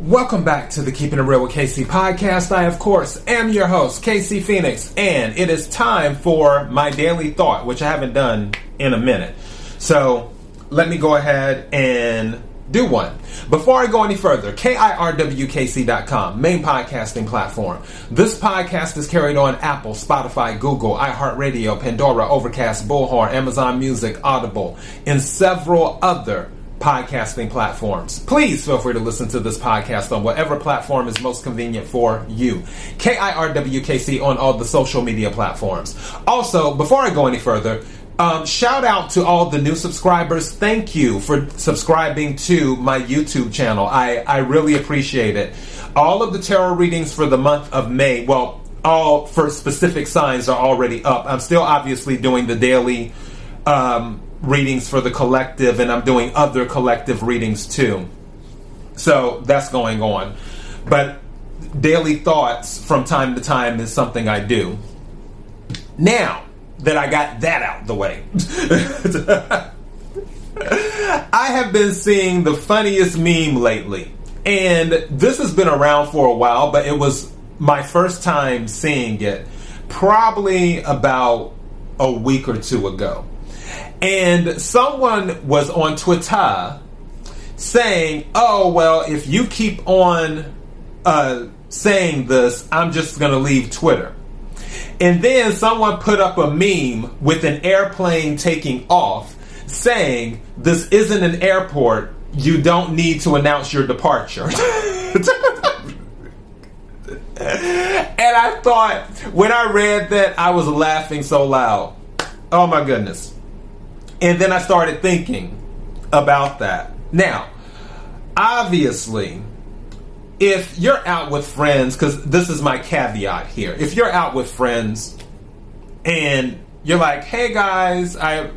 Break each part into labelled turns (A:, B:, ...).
A: Welcome back to the Keeping It Real with KC podcast. I, of course, am your host, KC Phoenix, and it is time for my daily thought, which I haven't done in a minute. So let me go ahead and do one. Before I go any further, KIRWKC.com, main podcasting platform. This podcast is carried on Apple, Spotify, Google, iHeartRadio, Pandora, Overcast, Bullhorn, Amazon Music, Audible, and several other podcasting platforms. Please feel free to listen to this podcast on whatever platform is most convenient for you. KIRWKC on all the social media platforms. Also, before I go any further, um, shout out to all the new subscribers. Thank you for subscribing to my YouTube channel. I, I really appreciate it. All of the tarot readings for the month of May, well, all for specific signs are already up. I'm still obviously doing the daily um, readings for the collective, and I'm doing other collective readings too. So that's going on. But daily thoughts from time to time is something I do. Now that I got that out the way, I have been seeing the funniest meme lately. And this has been around for a while, but it was my first time seeing it probably about a week or two ago. And someone was on Twitter saying, "Oh well, if you keep on uh, saying this, I'm just going to leave Twitter." And then someone put up a meme with an airplane taking off, saying, "This isn't an airport. You don't need to announce your departure." and I thought, when I read that, I was laughing so loud. Oh my goodness. And then I started thinking about that. Now, obviously, if you're out with friends, because this is my caveat here, if you're out with friends and you're like, hey guys, I,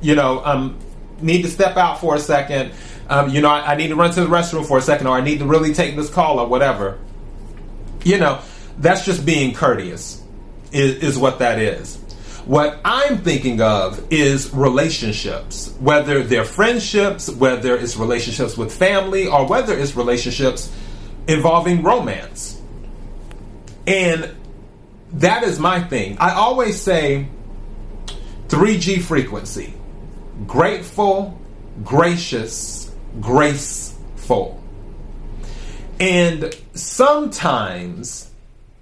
A: you know, um, need to step out for a second. Um, you know, I, I need to run to the restroom for a second, or I need to really take this call, or whatever. You know, that's just being courteous, is, is what that is. What I'm thinking of is relationships, whether they're friendships, whether it's relationships with family, or whether it's relationships involving romance. And that is my thing. I always say 3G frequency grateful, gracious, graceful. And sometimes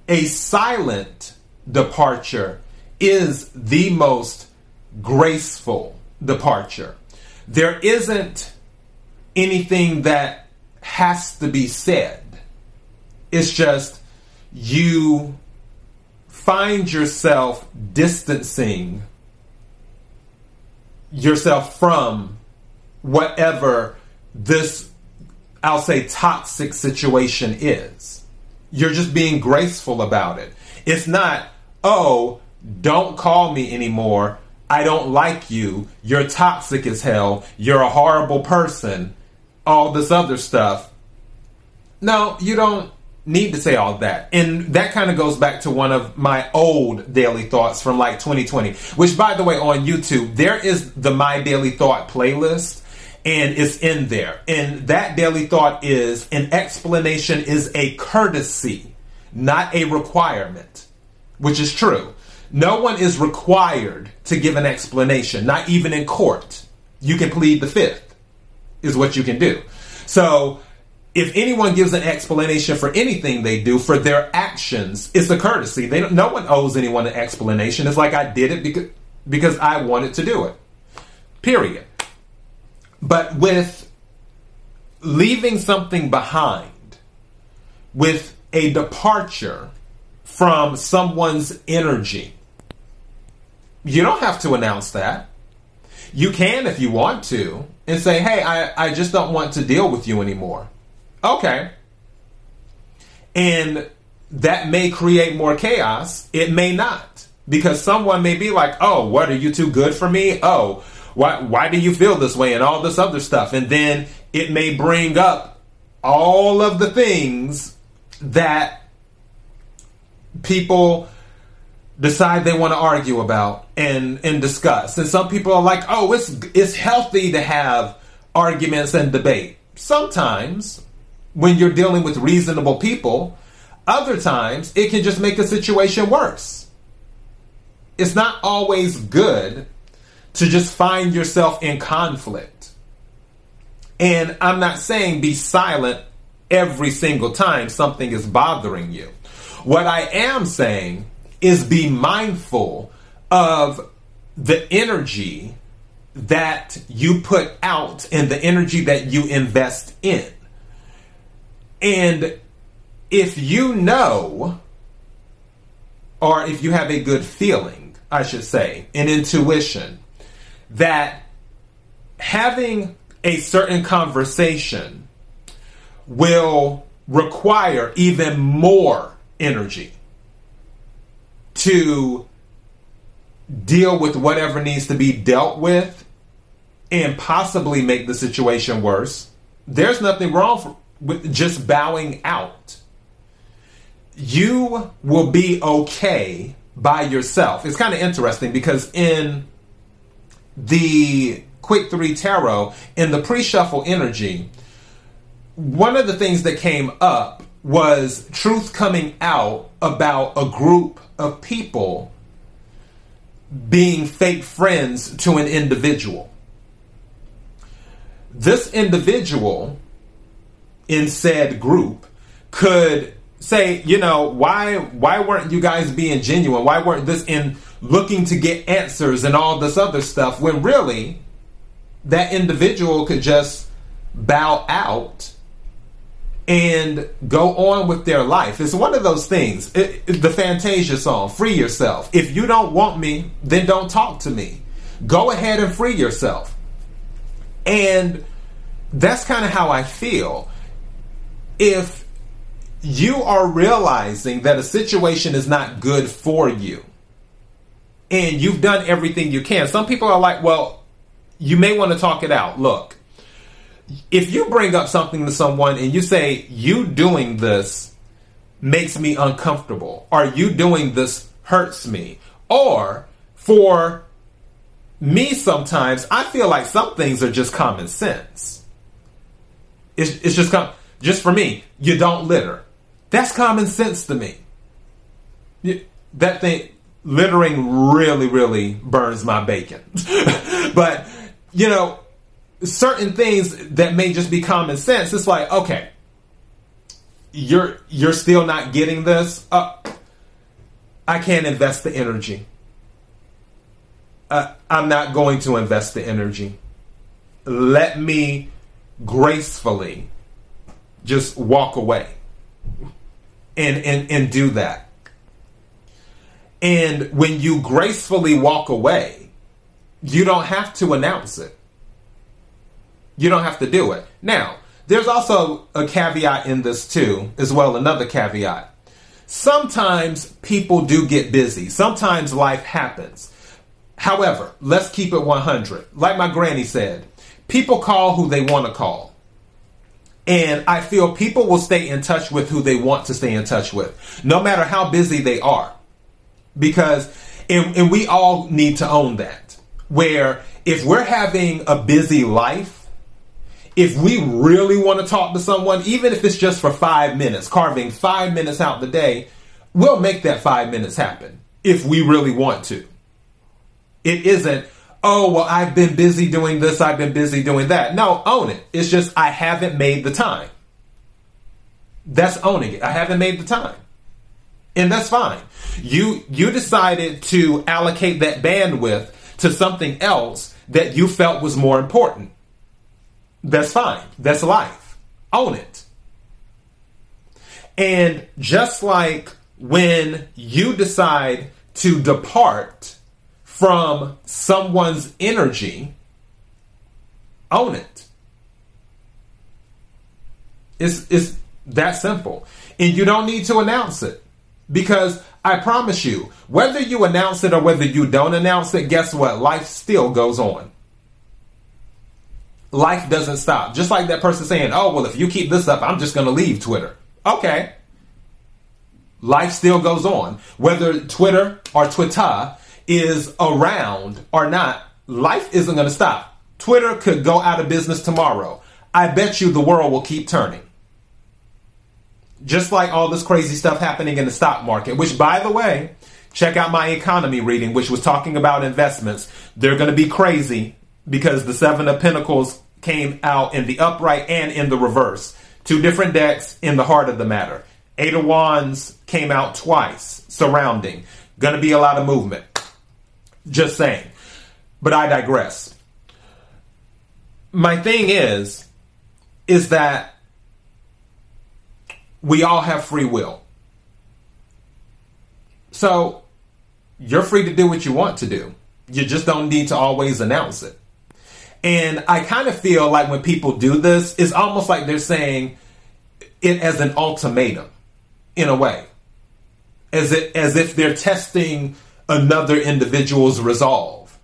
A: a silent departure is the most graceful departure. There isn't anything that has to be said. It's just you find yourself distancing yourself from whatever this, I'll say, toxic situation is. You're just being graceful about it. It's not, oh, don't call me anymore. I don't like you. You're toxic as hell. You're a horrible person. All this other stuff. No, you don't need to say all that. And that kind of goes back to one of my old daily thoughts from like 2020, which by the way, on YouTube, there is the My Daily Thought playlist and it's in there. And that daily thought is an explanation is a courtesy, not a requirement, which is true. No one is required to give an explanation, not even in court. You can plead the fifth, is what you can do. So, if anyone gives an explanation for anything they do for their actions, it's a courtesy. They no one owes anyone an explanation. It's like I did it because because I wanted to do it. Period. But with leaving something behind, with a departure from someone's energy, you don't have to announce that. You can if you want to and say, hey, I, I just don't want to deal with you anymore. Okay. And that may create more chaos. It may not. Because someone may be like, oh, what are you too good for me? Oh, why, why do you feel this way? And all this other stuff. And then it may bring up all of the things that people decide they want to argue about and and discuss. And some people are like, "Oh, it's it's healthy to have arguments and debate." Sometimes, when you're dealing with reasonable people. Other times, it can just make the situation worse. It's not always good to just find yourself in conflict. And I'm not saying be silent every single time something is bothering you. What I am saying is be mindful of the energy that you put out and the energy that you invest in. And if you know, or if you have a good feeling, I should say, an intuition, that having a certain conversation will require even more energy to deal with whatever needs to be dealt with and possibly make the situation worse, there's nothing wrong with just bowing out. You will be okay by yourself. It's kind of interesting because in the Quick 3 Tarot, in the pre shuffle energy, one of the things that came up was truth coming out about a group of people being fake friends to an individual. This individual in said group could say, you know, why why weren't you guys being genuine? Why weren't this in looking to get answers and all this other stuff when really that individual could just bow out and go on with their life. It's one of those things. It, it, the Fantasia song, Free Yourself. If you don't want me, then don't talk to me. Go ahead and free yourself. And that's kind of how I feel. If you are realizing that a situation is not good for you and you've done everything you can, some people are like, well, you may want to talk it out. Look, if you bring up something to someone and you say, you doing this makes me uncomfortable, or you doing this hurts me, or for me, sometimes I feel like some things are just common sense. It's, it's just com- just for me. You don't litter. That's common sense to me. That thing littering really, really burns my bacon. but you know, certain things that may just be common sense. It's like, okay, you're you're still not getting this. Uh, I can't invest the energy. Uh, I'm not going to invest the energy. Let me gracefully just walk away and, and, and do that. And when you gracefully walk away, you don't have to announce it. You don't have to do it. Now, there's also a caveat in this too, as well, another caveat. Sometimes people do get busy. Sometimes life happens. However, let's keep it 100. Like my granny said, people call who they want to call. And I feel people will stay in touch with who they want to stay in touch with, no matter how busy they are. Because, and, and we all need to own that, where if we're having a busy life, if we really want to talk to someone, even if it's just for five minutes, carving five minutes out the day, we'll make that five minutes happen if we really want to. It isn't, oh, well, I've been busy doing this, I've been busy doing that. No, own it. It's just, I haven't made the time. That's owning it. I haven't made the time. And that's fine. You you decided to allocate that bandwidth to something else that you felt was more important. That's fine. That's life. Own it. And just like when you decide to depart from someone's energy, own it. It's, it's that simple. And you don't need to announce it. Because I promise you, whether you announce it or whether you don't announce it, guess what? Life still goes on life doesn't stop. Just like that person saying, oh, well, if you keep this up, I'm just going to leave Twitter. Okay. Life still goes on. Whether Twitter or Twitter is around or not, life isn't going to stop. Twitter could go out of business tomorrow. I bet you the world will keep turning. Just like all this crazy stuff happening in the stock market, which by the way, check out my economy reading, which was talking about investments. They're going to be crazy because the Seven of Pentacles came out in the upright and in the reverse. Two different decks in the heart of the matter. Eight of Wands came out twice, surrounding. Gonna be a lot of movement. Just saying. But I digress. My thing is, is that we all have free will. So you're free to do what you want to do. You just don't need to always announce it. And I kind of feel like when people do this, it's almost like they're saying it as an ultimatum in a way. As it as if they're testing another individual's resolve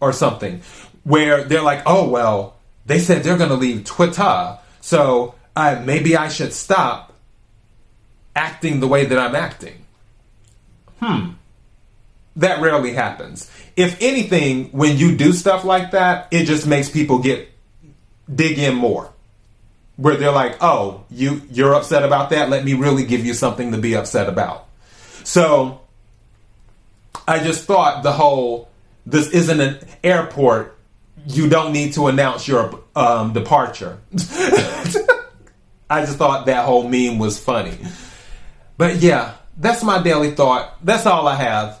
A: or something. Where they're like, oh well, they said they're gonna leave Twitter, so uh, maybe I should stop acting the way that I'm acting. Hmm. That rarely happens. If anything, when you do stuff like that, it just makes people get dig in more. Where they're like, "Oh, you you're upset about that? Let me really give you something to be upset about." So, I just thought the whole this isn't an airport. You don't need to announce your um, departure. I just thought that whole meme was funny. But yeah, that's my daily thought. That's all I have.